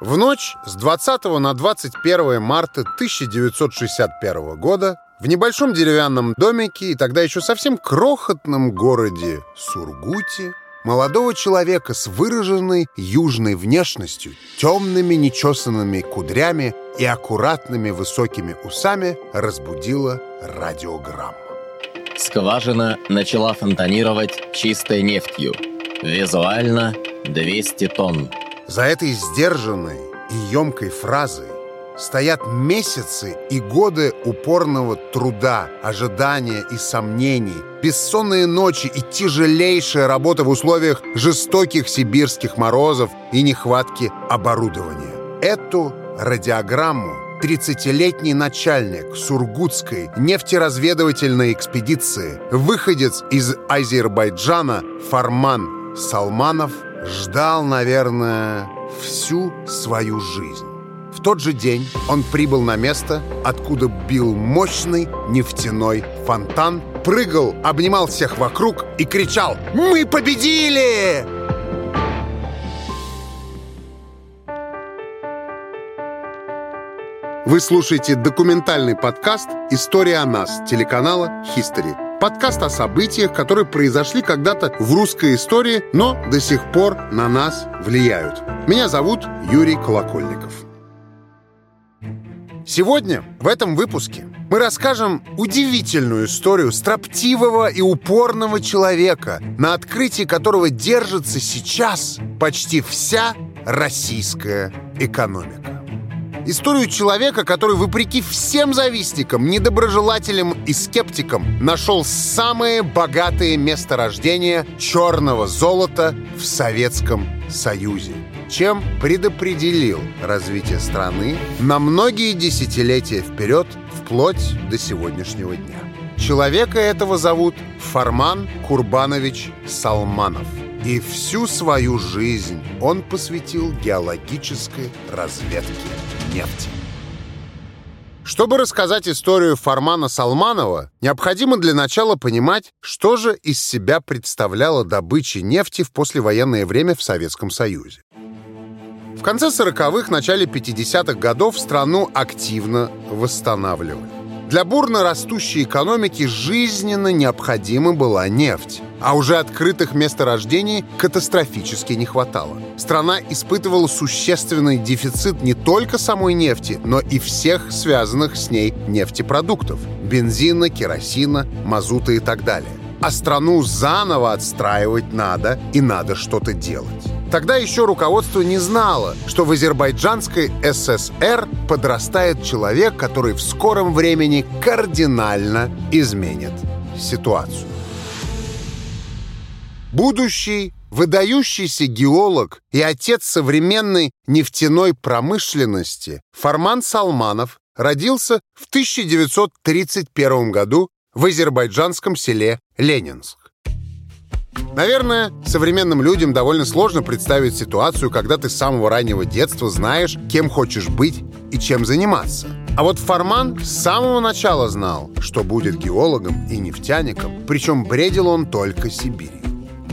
В ночь с 20 на 21 марта 1961 года в небольшом деревянном домике и тогда еще совсем крохотном городе Сургуте молодого человека с выраженной южной внешностью, темными нечесанными кудрями и аккуратными высокими усами разбудила радиограмма. Скважина начала фонтанировать чистой нефтью. Визуально 200 тонн. За этой сдержанной и емкой фразой стоят месяцы и годы упорного труда, ожидания и сомнений, бессонные ночи и тяжелейшая работа в условиях жестоких сибирских морозов и нехватки оборудования. Эту радиограмму 30-летний начальник Сургутской нефтеразведывательной экспедиции, выходец из Азербайджана Фарман Салманов – ждал, наверное, всю свою жизнь. В тот же день он прибыл на место, откуда бил мощный нефтяной фонтан, прыгал, обнимал всех вокруг и кричал «Мы победили!» Вы слушаете документальный подкаст «История о нас» телеканала «History». Подкаст о событиях, которые произошли когда-то в русской истории, но до сих пор на нас влияют. Меня зовут Юрий Колокольников. Сегодня в этом выпуске мы расскажем удивительную историю строптивого и упорного человека, на открытии которого держится сейчас почти вся российская экономика. Историю человека, который, вопреки всем завистникам, недоброжелателям и скептикам, нашел самые богатые месторождения черного золота в Советском Союзе, чем предопределил развитие страны на многие десятилетия вперед, вплоть до сегодняшнего дня. Человека этого зовут Фарман Курбанович Салманов. И всю свою жизнь он посвятил геологической разведке нефти. Чтобы рассказать историю Фармана Салманова, необходимо для начала понимать, что же из себя представляла добыча нефти в послевоенное время в Советском Союзе. В конце 40-х, начале 50-х годов страну активно восстанавливали. Для бурно растущей экономики жизненно необходима была нефть. А уже открытых месторождений катастрофически не хватало. Страна испытывала существенный дефицит не только самой нефти, но и всех связанных с ней нефтепродуктов – бензина, керосина, мазута и так далее. А страну заново отстраивать надо, и надо что-то делать. Тогда еще руководство не знало, что в Азербайджанской ССР подрастает человек, который в скором времени кардинально изменит ситуацию. Будущий выдающийся геолог и отец современной нефтяной промышленности Фарман Салманов родился в 1931 году в азербайджанском селе Ленинск. Наверное, современным людям довольно сложно представить ситуацию, когда ты с самого раннего детства знаешь, кем хочешь быть и чем заниматься. А вот Фарман с самого начала знал, что будет геологом и нефтяником, причем бредил он только Сибирью.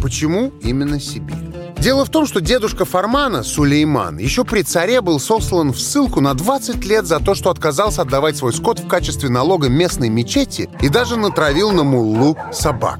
Почему именно Сибирь? Дело в том, что дедушка Фармана, Сулейман, еще при царе был сослан в ссылку на 20 лет за то, что отказался отдавать свой скот в качестве налога местной мечети и даже натравил на муллу собак.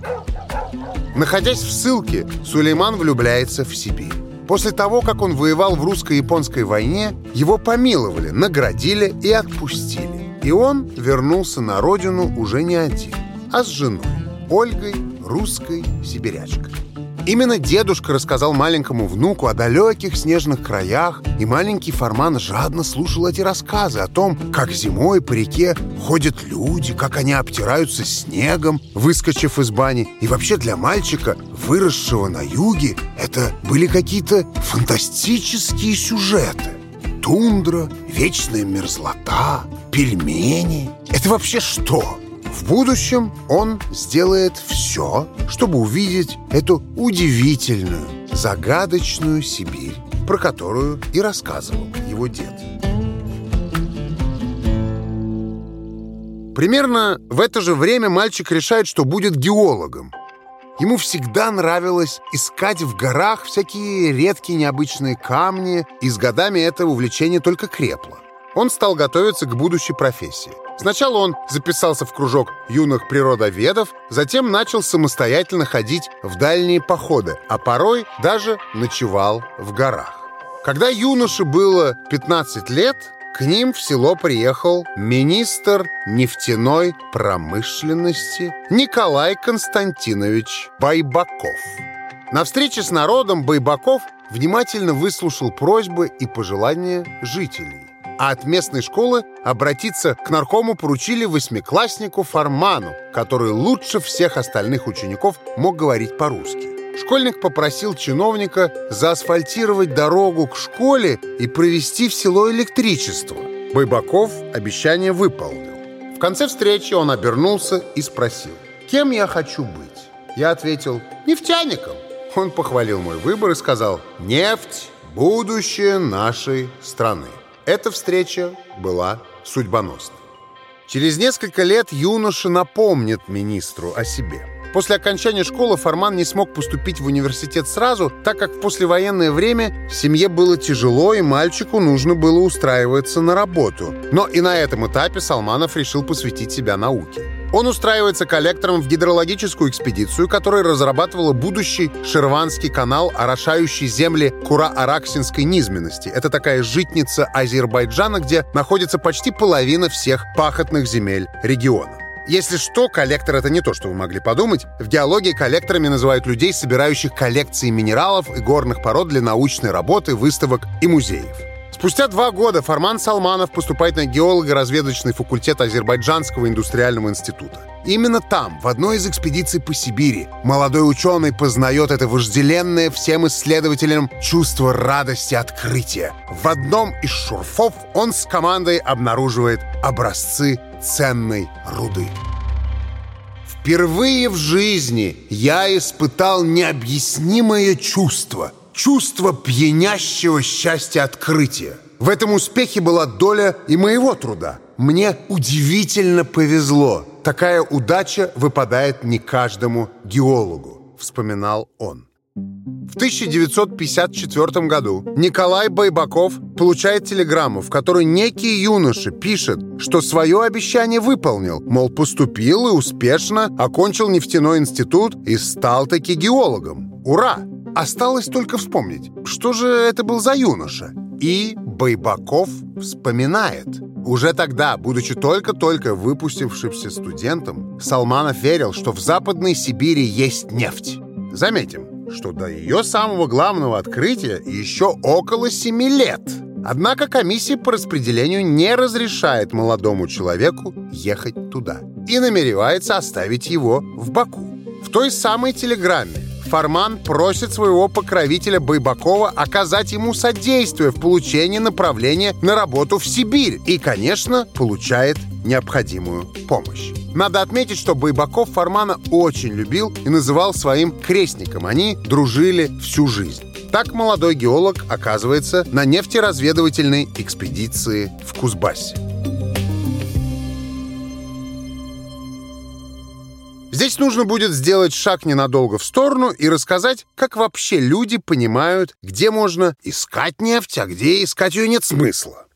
Находясь в ссылке, Сулейман влюбляется в Сибирь. После того, как он воевал в русско-японской войне, его помиловали, наградили и отпустили. И он вернулся на родину уже не один, а с женой, Ольгой, русской сибирячкой. Именно дедушка рассказал маленькому внуку о далеких снежных краях, и маленький Фарман жадно слушал эти рассказы о том, как зимой по реке ходят люди, как они обтираются снегом, выскочив из бани. И вообще для мальчика, выросшего на юге, это были какие-то фантастические сюжеты. Тундра, вечная мерзлота, пельмени. Это вообще что? В будущем он сделает все, чтобы увидеть эту удивительную, загадочную Сибирь, про которую и рассказывал его дед. Примерно в это же время мальчик решает, что будет геологом. Ему всегда нравилось искать в горах всякие редкие необычные камни, и с годами это увлечение только крепло. Он стал готовиться к будущей профессии. Сначала он записался в кружок юных природоведов, затем начал самостоятельно ходить в дальние походы, а порой даже ночевал в горах. Когда юноше было 15 лет, к ним в село приехал министр нефтяной промышленности Николай Константинович Байбаков. На встрече с народом Байбаков внимательно выслушал просьбы и пожелания жителей. А от местной школы обратиться к наркому поручили восьмикласснику Фарману, который лучше всех остальных учеников мог говорить по-русски. Школьник попросил чиновника заасфальтировать дорогу к школе и провести в село электричество. Байбаков обещание выполнил. В конце встречи он обернулся и спросил, «Кем я хочу быть?» Я ответил, «Нефтяником». Он похвалил мой выбор и сказал, «Нефть – будущее нашей страны». Эта встреча была судьбоносной. Через несколько лет юноша напомнит министру о себе – После окончания школы Форман не смог поступить в университет сразу, так как в послевоенное время семье было тяжело, и мальчику нужно было устраиваться на работу. Но и на этом этапе Салманов решил посвятить себя науке. Он устраивается коллектором в гидрологическую экспедицию, которая разрабатывала будущий Шерванский канал, орошающий земли Кура-Араксинской низменности. Это такая житница Азербайджана, где находится почти половина всех пахотных земель региона. Если что, коллектор — это не то, что вы могли подумать. В геологии коллекторами называют людей, собирающих коллекции минералов и горных пород для научной работы, выставок и музеев. Спустя два года Фарман Салманов поступает на геолого-разведочный факультет Азербайджанского индустриального института. Именно там, в одной из экспедиций по Сибири, молодой ученый познает это вожделенное всем исследователям чувство радости открытия. В одном из шурфов он с командой обнаруживает образцы ценной руды. Впервые в жизни я испытал необъяснимое чувство. Чувство пьянящего счастья открытия. В этом успехе была доля и моего труда. Мне удивительно повезло. Такая удача выпадает не каждому геологу, вспоминал он. В 1954 году Николай Байбаков получает телеграмму, в которой некий юноша пишет, что свое обещание выполнил, мол, поступил и успешно окончил нефтяной институт и стал таки геологом. Ура! Осталось только вспомнить, что же это был за юноша. И Байбаков вспоминает. Уже тогда, будучи только-только выпустившимся студентом, Салманов верил, что в Западной Сибири есть нефть. Заметим, что до ее самого главного открытия еще около семи лет. Однако комиссия по распределению не разрешает молодому человеку ехать туда и намеревается оставить его в Баку. В той самой телеграмме Фарман просит своего покровителя Байбакова оказать ему содействие в получении направления на работу в Сибирь и, конечно, получает необходимую помощь. Надо отметить, что Байбаков Фармана очень любил и называл своим крестником. Они дружили всю жизнь. Так молодой геолог оказывается на нефтеразведывательной экспедиции в Кузбассе. Здесь нужно будет сделать шаг ненадолго в сторону и рассказать, как вообще люди понимают, где можно искать нефть, а где искать ее нет смысла.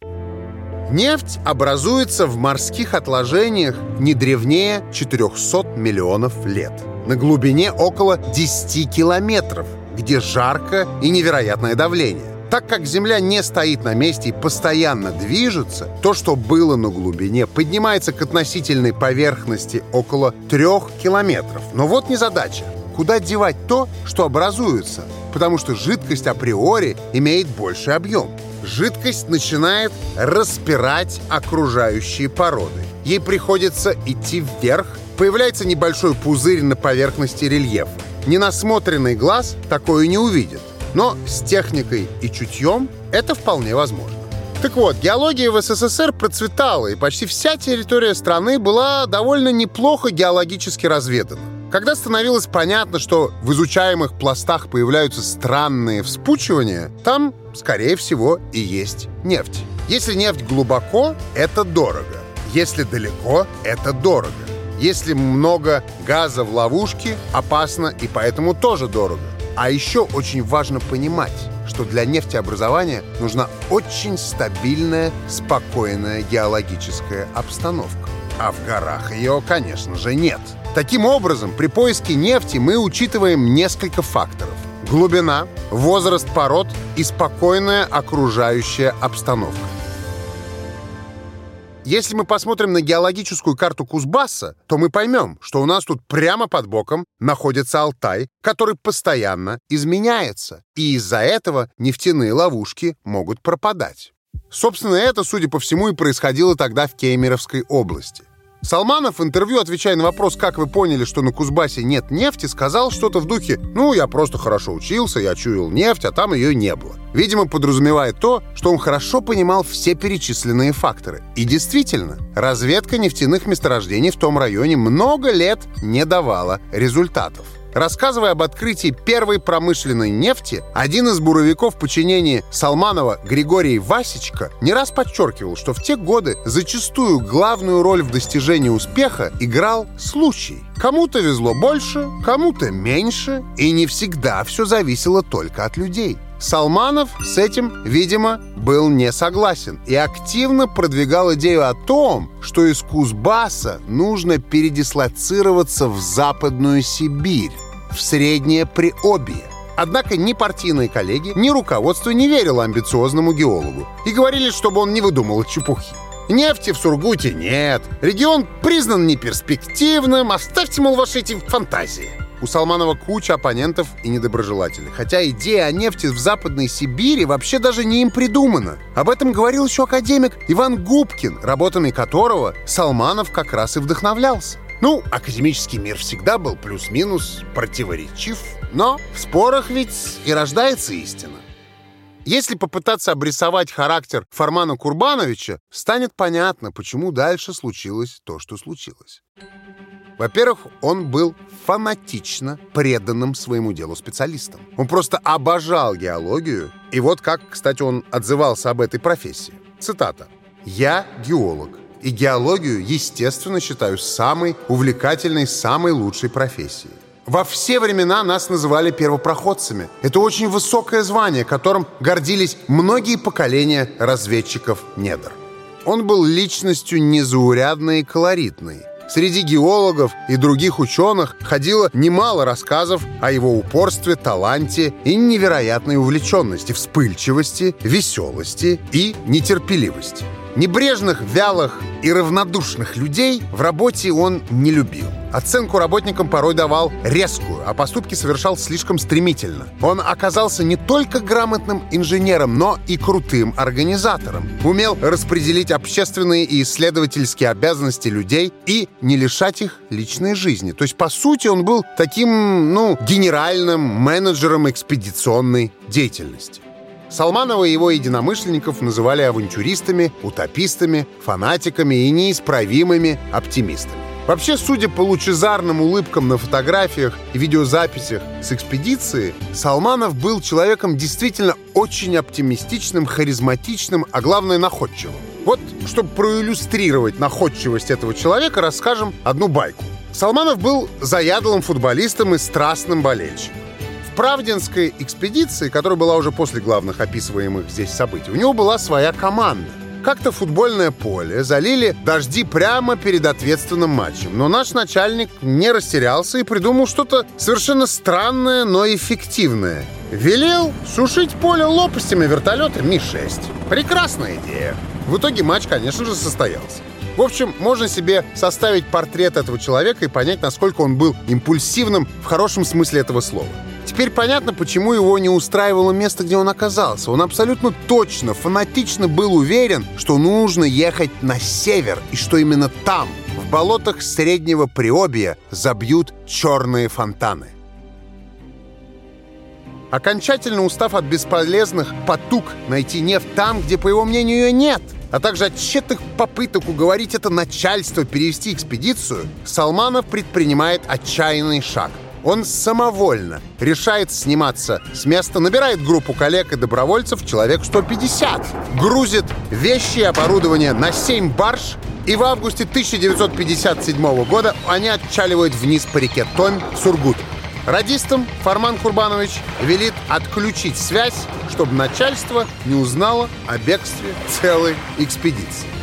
Нефть образуется в морских отложениях не древнее 400 миллионов лет, на глубине около 10 километров, где жарко и невероятное давление. Так как Земля не стоит на месте и постоянно движется, то, что было на глубине, поднимается к относительной поверхности около трех километров. Но вот незадача. Куда девать то, что образуется? Потому что жидкость априори имеет больший объем. Жидкость начинает распирать окружающие породы. Ей приходится идти вверх, появляется небольшой пузырь на поверхности рельефа. Ненасмотренный глаз такое не увидит. Но с техникой и чутьем это вполне возможно. Так вот, геология в СССР процветала, и почти вся территория страны была довольно неплохо геологически разведана. Когда становилось понятно, что в изучаемых пластах появляются странные вспучивания, там, скорее всего, и есть нефть. Если нефть глубоко, это дорого. Если далеко, это дорого. Если много газа в ловушке, опасно и поэтому тоже дорого. А еще очень важно понимать, что для нефтеобразования нужна очень стабильная, спокойная геологическая обстановка. А в горах ее, конечно же, нет. Таким образом, при поиске нефти мы учитываем несколько факторов. Глубина, возраст пород и спокойная окружающая обстановка. Если мы посмотрим на геологическую карту Кузбасса, то мы поймем, что у нас тут прямо под боком находится Алтай, который постоянно изменяется, и из-за этого нефтяные ловушки могут пропадать. Собственно, это, судя по всему, и происходило тогда в Кемеровской области. Салманов в интервью, отвечая на вопрос, как вы поняли, что на Кузбассе нет нефти, сказал что-то в духе «Ну, я просто хорошо учился, я чуял нефть, а там ее не было». Видимо, подразумевает то, что он хорошо понимал все перечисленные факторы. И действительно, разведка нефтяных месторождений в том районе много лет не давала результатов. Рассказывая об открытии первой промышленной нефти, один из буровиков подчинения Салманова Григорий Васечка не раз подчеркивал, что в те годы зачастую главную роль в достижении успеха играл случай. Кому-то везло больше, кому-то меньше, и не всегда все зависело только от людей. Салманов с этим, видимо, был не согласен и активно продвигал идею о том, что из Кузбасса нужно передислоцироваться в Западную Сибирь, в Среднее Приобье. Однако ни партийные коллеги, ни руководство не верило амбициозному геологу и говорили, чтобы он не выдумал чепухи. Нефти в Сургуте нет, регион признан неперспективным, оставьте, мол, ваши эти фантазии. У Салманова куча оппонентов и недоброжелателей. Хотя идея о нефти в Западной Сибири вообще даже не им придумана. Об этом говорил еще академик Иван Губкин, работами которого Салманов как раз и вдохновлялся. Ну, академический мир всегда был плюс-минус противоречив, но в спорах ведь и рождается истина. Если попытаться обрисовать характер Фармана Курбановича, станет понятно, почему дальше случилось то, что случилось. Во-первых, он был фанатично преданным своему делу специалистом. Он просто обожал геологию. И вот как, кстати, он отзывался об этой профессии. Цитата. «Я геолог, и геологию, естественно, считаю самой увлекательной, самой лучшей профессией. Во все времена нас называли первопроходцами. Это очень высокое звание, которым гордились многие поколения разведчиков недр. Он был личностью незаурядной и колоритной. Среди геологов и других ученых ходило немало рассказов о его упорстве, таланте и невероятной увлеченности, вспыльчивости, веселости и нетерпеливости. Небрежных, вялых и равнодушных людей в работе он не любил. Оценку работникам порой давал резкую, а поступки совершал слишком стремительно. Он оказался не только грамотным инженером, но и крутым организатором. Умел распределить общественные и исследовательские обязанности людей и не лишать их личной жизни. То есть, по сути, он был таким, ну, генеральным менеджером экспедиционной деятельности. Салманова и его единомышленников называли авантюристами, утопистами, фанатиками и неисправимыми оптимистами. Вообще, судя по лучезарным улыбкам на фотографиях и видеозаписях с экспедиции, Салманов был человеком действительно очень оптимистичным, харизматичным, а главное находчивым. Вот, чтобы проиллюстрировать находчивость этого человека, расскажем одну байку. Салманов был заядлым футболистом и страстным болельщиком. Правдинской экспедиции, которая была уже после главных описываемых здесь событий, у него была своя команда. Как-то футбольное поле залили дожди прямо перед ответственным матчем. Но наш начальник не растерялся и придумал что-то совершенно странное, но эффективное. Велел сушить поле лопастями вертолета Ми-6. Прекрасная идея. В итоге матч, конечно же, состоялся. В общем, можно себе составить портрет этого человека и понять, насколько он был импульсивным в хорошем смысле этого слова. Теперь понятно, почему его не устраивало место, где он оказался. Он абсолютно точно, фанатично был уверен, что нужно ехать на север, и что именно там, в болотах Среднего Приобия, забьют черные фонтаны. Окончательно устав от бесполезных потуг найти нефть там, где, по его мнению, ее нет, а также от тщетных попыток уговорить это начальство перевести экспедицию, Салманов предпринимает отчаянный шаг – он самовольно решает сниматься с места, набирает группу коллег и добровольцев, человек 150, грузит вещи и оборудование на 7 барж И в августе 1957 года они отчаливают вниз по реке Томь в Сургут. Радистам Фарман Курбанович велит отключить связь, чтобы начальство не узнало о бегстве целой экспедиции.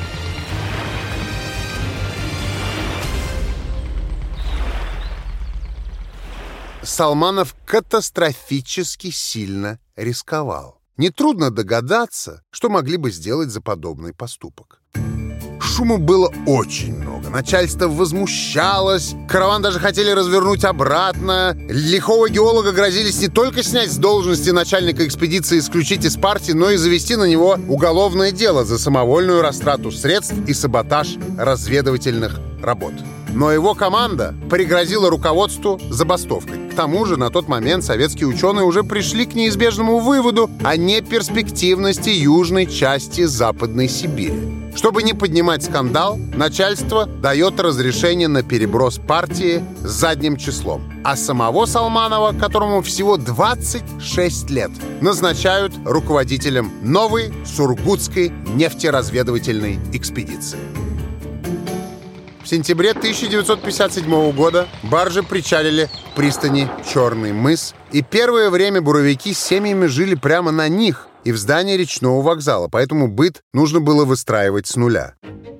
Салманов катастрофически сильно рисковал. Нетрудно догадаться, что могли бы сделать за подобный поступок. Шума было очень много. Начальство возмущалось. Караван даже хотели развернуть обратно. Лихого геолога грозились не только снять с должности начальника экспедиции исключить из партии, но и завести на него уголовное дело за самовольную растрату средств и саботаж разведывательных работ. Но его команда пригрозила руководству забастовкой. Тому же на тот момент советские ученые уже пришли к неизбежному выводу о неперспективности южной части Западной Сибири. Чтобы не поднимать скандал, начальство дает разрешение на переброс партии с задним числом. А самого Салманова, которому всего 26 лет, назначают руководителем новой Сургутской нефтеразведывательной экспедиции. В сентябре 1957 года баржи причалили к пристани Черный мыс, и первое время буровики с семьями жили прямо на них и в здании речного вокзала, поэтому быт нужно было выстраивать с нуля.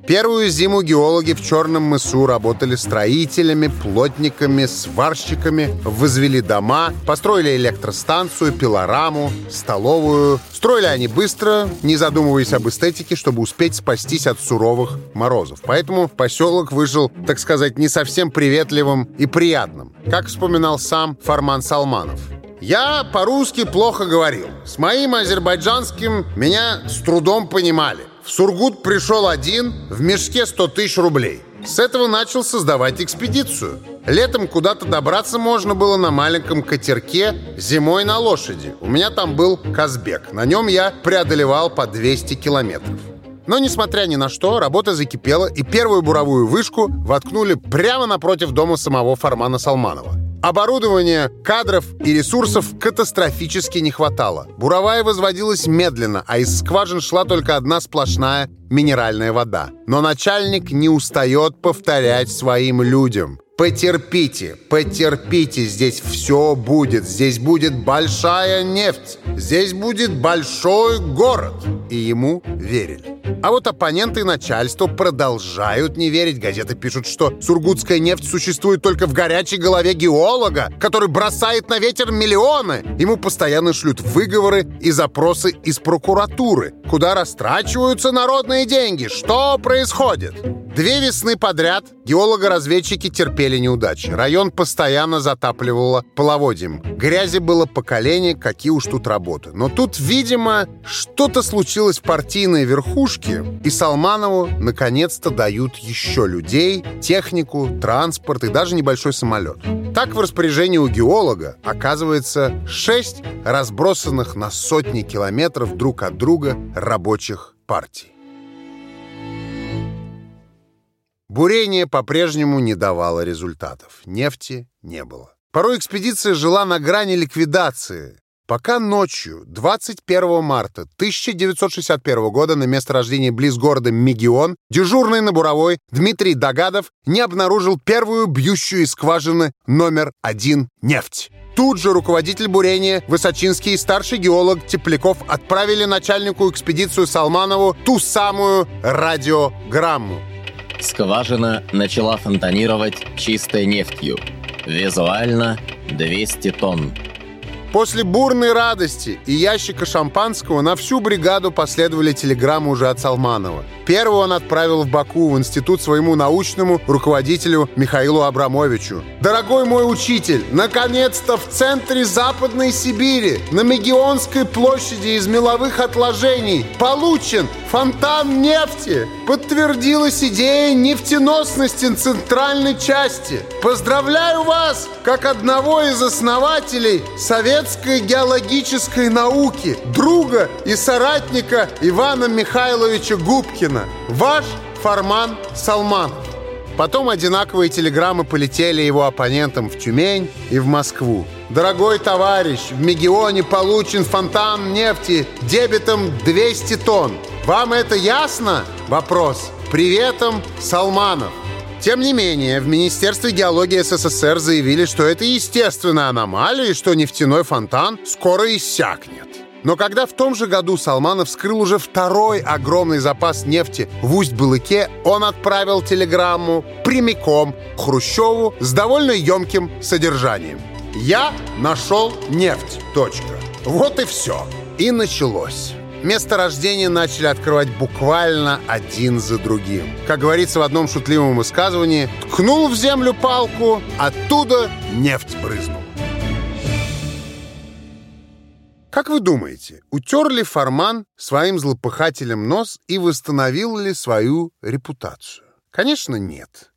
Первую зиму геологи в Черном мысу работали строителями, плотниками, сварщиками, возвели дома, построили электростанцию, пилораму, столовую. Строили они быстро, не задумываясь об эстетике, чтобы успеть спастись от суровых морозов. Поэтому поселок вышел, так сказать, не совсем приветливым и приятным, как вспоминал сам Фарман Салманов. Я по-русски плохо говорил. С моим азербайджанским меня с трудом понимали. В Сургут пришел один, в мешке 100 тысяч рублей. С этого начал создавать экспедицию. Летом куда-то добраться можно было на маленьком катерке, зимой на лошади. У меня там был Казбек. На нем я преодолевал по 200 километров. Но, несмотря ни на что, работа закипела, и первую буровую вышку воткнули прямо напротив дома самого Фармана Салманова. Оборудования, кадров и ресурсов катастрофически не хватало. Буровая возводилась медленно, а из скважин шла только одна сплошная минеральная вода. Но начальник не устает повторять своим людям. Потерпите, потерпите, здесь все будет. Здесь будет большая нефть. Здесь будет большой город. И ему верили. А вот оппоненты и начальство продолжают не верить. Газеты пишут, что сургутская нефть существует только в горячей голове геолога, который бросает на ветер миллионы. Ему постоянно шлют выговоры и запросы из прокуратуры, куда растрачиваются народные деньги. Что происходит? Две весны подряд геолого-разведчики терпели неудачи. Район постоянно затапливало половодьем. Грязи было поколение, какие уж тут работы. Но тут, видимо, что-то случилось в партийной верхушке, и Салманову наконец-то дают еще людей, технику, транспорт и даже небольшой самолет. Так в распоряжении у геолога оказывается шесть разбросанных на сотни километров друг от друга рабочих партий. Бурение по-прежнему не давало результатов. Нефти не было. Порой экспедиция жила на грани ликвидации, пока ночью 21 марта 1961 года на месторождении близ города Мегион дежурный на буровой Дмитрий Догадов не обнаружил первую бьющую из скважины номер один нефть. Тут же руководитель бурения, Высочинский и старший геолог Тепляков отправили начальнику экспедицию Салманову ту самую радиограмму. Скважина начала фонтанировать чистой нефтью. Визуально 200 тонн. После бурной радости и ящика шампанского на всю бригаду последовали телеграммы уже от Салманова. Первого он отправил в Баку, в институт своему научному руководителю Михаилу Абрамовичу. «Дорогой мой учитель, наконец-то в центре Западной Сибири, на Мегионской площади из меловых отложений, получен фонтан нефти. Подтвердилась идея нефтеносности центральной части. Поздравляю вас, как одного из основателей советской геологической науки, друга и соратника Ивана Михайловича Губкина. Ваш Фарман Салманов. Потом одинаковые телеграммы полетели его оппонентам в Тюмень и в Москву. Дорогой товарищ, в Мегионе получен фонтан нефти дебетом 200 тонн. Вам это ясно? Вопрос. Приветом, Салманов! Тем не менее, в Министерстве геологии СССР заявили, что это естественная аномалия и что нефтяной фонтан скоро иссякнет. Но когда в том же году Салманов вскрыл уже второй огромный запас нефти в Усть-Балыке, он отправил телеграмму прямиком Хрущеву с довольно емким содержанием. «Я нашел нефть. Точка. Вот и все». И началось. Месторождения начали открывать буквально один за другим. Как говорится в одном шутливом высказывании, ткнул в землю палку, оттуда нефть брызнула. Как вы думаете, утер ли Форман своим злопыхателем нос и восстановил ли свою репутацию? Конечно, нет.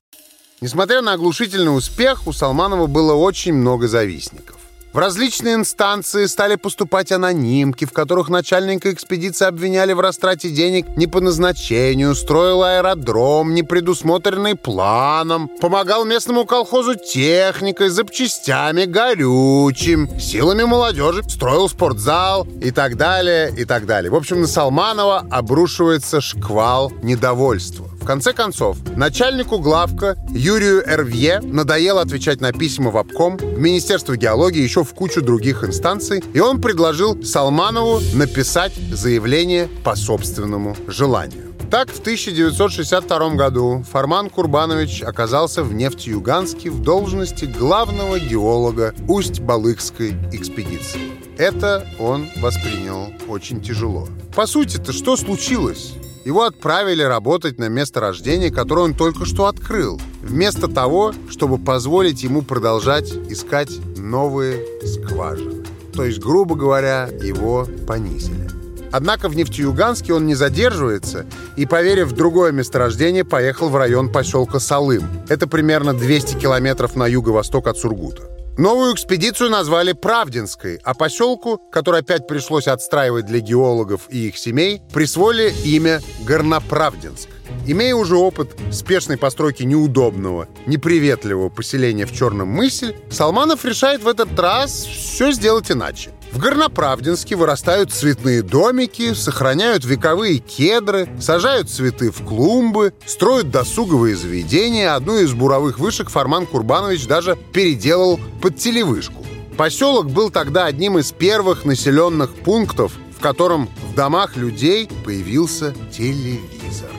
Несмотря на оглушительный успех, у Салманова было очень много завистников. В различные инстанции стали поступать анонимки, в которых начальника экспедиции обвиняли в растрате денег не по назначению, строил аэродром, не предусмотренный планом, помогал местному колхозу техникой, запчастями, горючим, силами молодежи, строил спортзал и так далее, и так далее. В общем, на Салманова обрушивается шквал недовольства. В конце концов, начальнику главка Юрию Эрвье надоело отвечать на письма в обком, в Министерство геологии, еще в кучу других инстанций, и он предложил Салманову написать заявление по собственному желанию. Так, в 1962 году Фарман Курбанович оказался в Нефтеюганске в должности главного геолога Усть-Балыкской экспедиции. Это он воспринял очень тяжело. По сути-то, что случилось? Его отправили работать на место рождения, которое он только что открыл, вместо того, чтобы позволить ему продолжать искать новые скважины. То есть, грубо говоря, его понизили. Однако в Нефтеюганске он не задерживается и, поверив в другое месторождение, поехал в район поселка Салым. Это примерно 200 километров на юго-восток от Сургута. Новую экспедицию назвали Правдинской, а поселку, который опять пришлось отстраивать для геологов и их семей, присвоили имя Горноправдинск. Имея уже опыт спешной постройки неудобного, неприветливого поселения в Черном мысе, Салманов решает в этот раз все сделать иначе. В Горноправдинске вырастают цветные домики, сохраняют вековые кедры, сажают цветы в клумбы, строят досуговые заведения. Одну из буровых вышек Фарман Курбанович даже переделал под телевышку. Поселок был тогда одним из первых населенных пунктов, в котором в домах людей появился телевизор.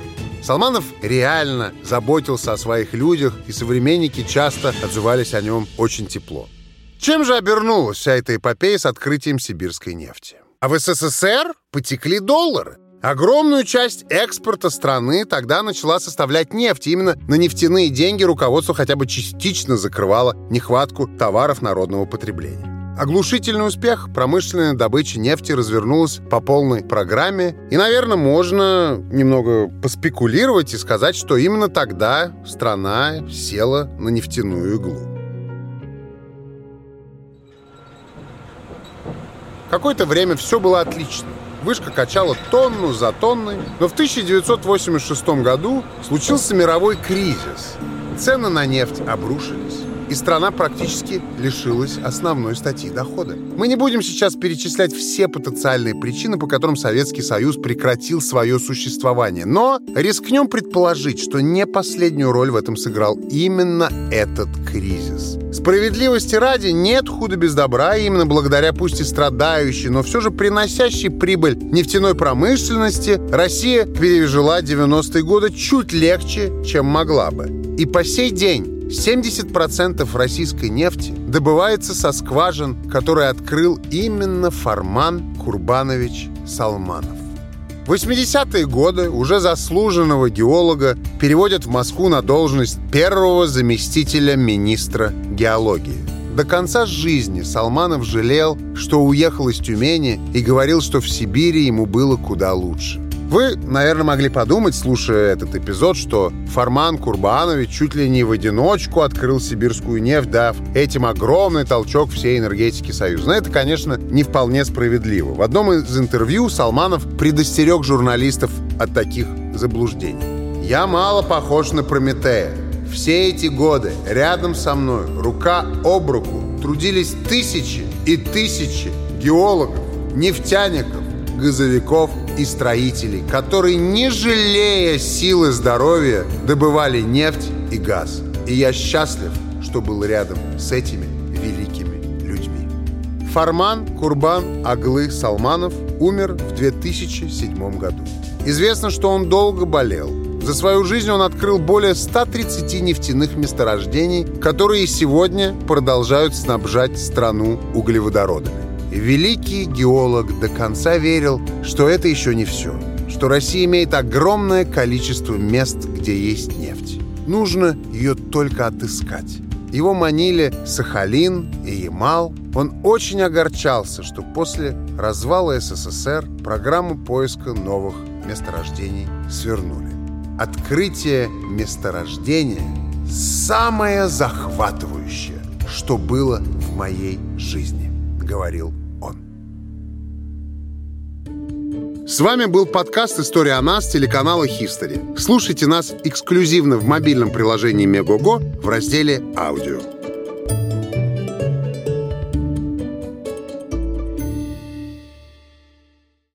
Салманов реально заботился о своих людях, и современники часто отзывались о нем очень тепло. Чем же обернулась вся эта эпопея с открытием сибирской нефти? А в СССР потекли доллары. Огромную часть экспорта страны тогда начала составлять нефть. Именно на нефтяные деньги руководство хотя бы частично закрывало нехватку товаров народного потребления. Оглушительный успех промышленная добыча нефти развернулась по полной программе. И, наверное, можно немного поспекулировать и сказать, что именно тогда страна села на нефтяную иглу. Какое-то время все было отлично. Вышка качала тонну за тонной, но в 1986 году случился мировой кризис. Цены на нефть обрушились и страна практически лишилась основной статьи дохода. Мы не будем сейчас перечислять все потенциальные причины, по которым Советский Союз прекратил свое существование, но рискнем предположить, что не последнюю роль в этом сыграл именно этот кризис. Справедливости ради нет худа без добра, и именно благодаря пусть и страдающей, но все же приносящей прибыль нефтяной промышленности Россия пережила 90-е годы чуть легче, чем могла бы. И по сей день 70% российской нефти добывается со скважин, которые открыл именно Фарман Курбанович Салманов. В 80-е годы уже заслуженного геолога переводят в Москву на должность первого заместителя министра геологии. До конца жизни Салманов жалел, что уехал из Тюмени и говорил, что в Сибири ему было куда лучше. Вы, наверное, могли подумать, слушая этот эпизод, что Фарман Курбанович чуть ли не в одиночку открыл сибирскую нефть, дав этим огромный толчок всей энергетики Союза. Но это, конечно, не вполне справедливо. В одном из интервью Салманов предостерег журналистов от таких заблуждений. «Я мало похож на Прометея. Все эти годы рядом со мной, рука об руку, трудились тысячи и тысячи геологов, нефтяников, газовиков и строителей, которые, не жалея силы здоровья, добывали нефть и газ. И я счастлив, что был рядом с этими великими людьми. Фарман Курбан Аглы Салманов умер в 2007 году. Известно, что он долго болел. За свою жизнь он открыл более 130 нефтяных месторождений, которые сегодня продолжают снабжать страну углеводородами. Великий геолог до конца верил, что это еще не все, что Россия имеет огромное количество мест, где есть нефть. Нужно ее только отыскать. Его манили Сахалин и Ямал. Он очень огорчался, что после развала СССР программу поиска новых месторождений свернули. Открытие месторождения – самое захватывающее, что было в моей жизни, говорил С вами был подкаст «История о нас» телеканала History. Слушайте нас эксклюзивно в мобильном приложении Мегого в разделе «Аудио».